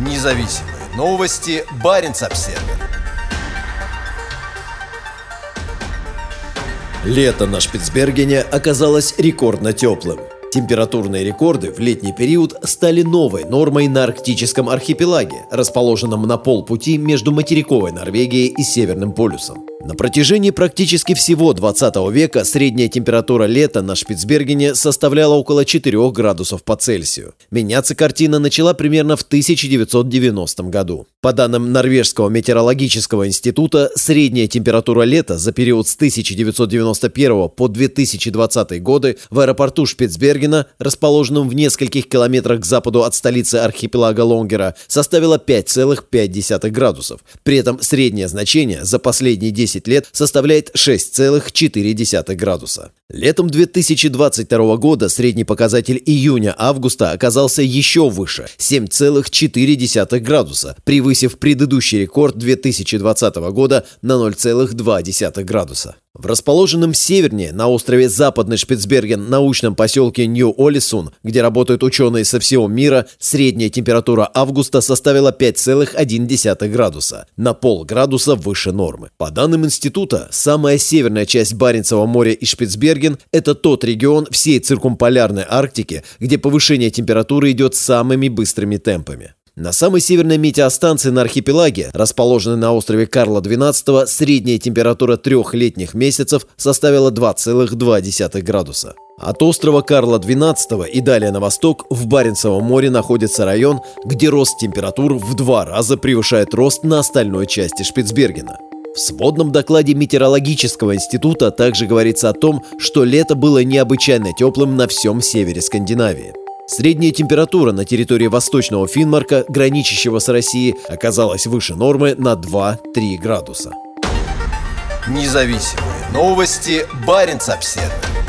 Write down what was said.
Независимые новости. Барин обсерва Лето на Шпицбергене оказалось рекордно теплым. Температурные рекорды в летний период стали новой нормой на арктическом архипелаге, расположенном на полпути между материковой Норвегией и Северным полюсом. На протяжении практически всего 20 века средняя температура лета на Шпицбергене составляла около 4 градусов по Цельсию. Меняться картина начала примерно в 1990 году. По данным Норвежского метеорологического института, средняя температура лета за период с 1991 по 2020 годы в аэропорту Шпицбергена, расположенном в нескольких километрах к западу от столицы архипелага Лонгера, составила 5,5 градусов. При этом среднее значение за последние 10 10 лет составляет 6,4 градуса. Летом 2022 года средний показатель июня-августа оказался еще выше – 7,4 градуса, превысив предыдущий рекорд 2020 года на 0,2 градуса. В расположенном севернее, на острове Западный Шпицберген, научном поселке Нью-Олисун, где работают ученые со всего мира, средняя температура августа составила 5,1 градуса, на полградуса выше нормы. По данным института, самая северная часть Баренцева моря и Шпицберген – это тот регион всей циркумполярной Арктики, где повышение температуры идет самыми быстрыми темпами. На самой северной метеостанции на архипелаге, расположенной на острове Карла XII, средняя температура трех летних месяцев составила 2,2 градуса. От острова Карла XII и далее на восток в Баренцевом море находится район, где рост температур в два раза превышает рост на остальной части Шпицбергена. В сводном докладе Метеорологического института также говорится о том, что лето было необычайно теплым на всем севере Скандинавии. Средняя температура на территории Восточного Финмарка, граничащего с Россией, оказалась выше нормы на 2-3 градуса. Независимые новости. Барин обседный.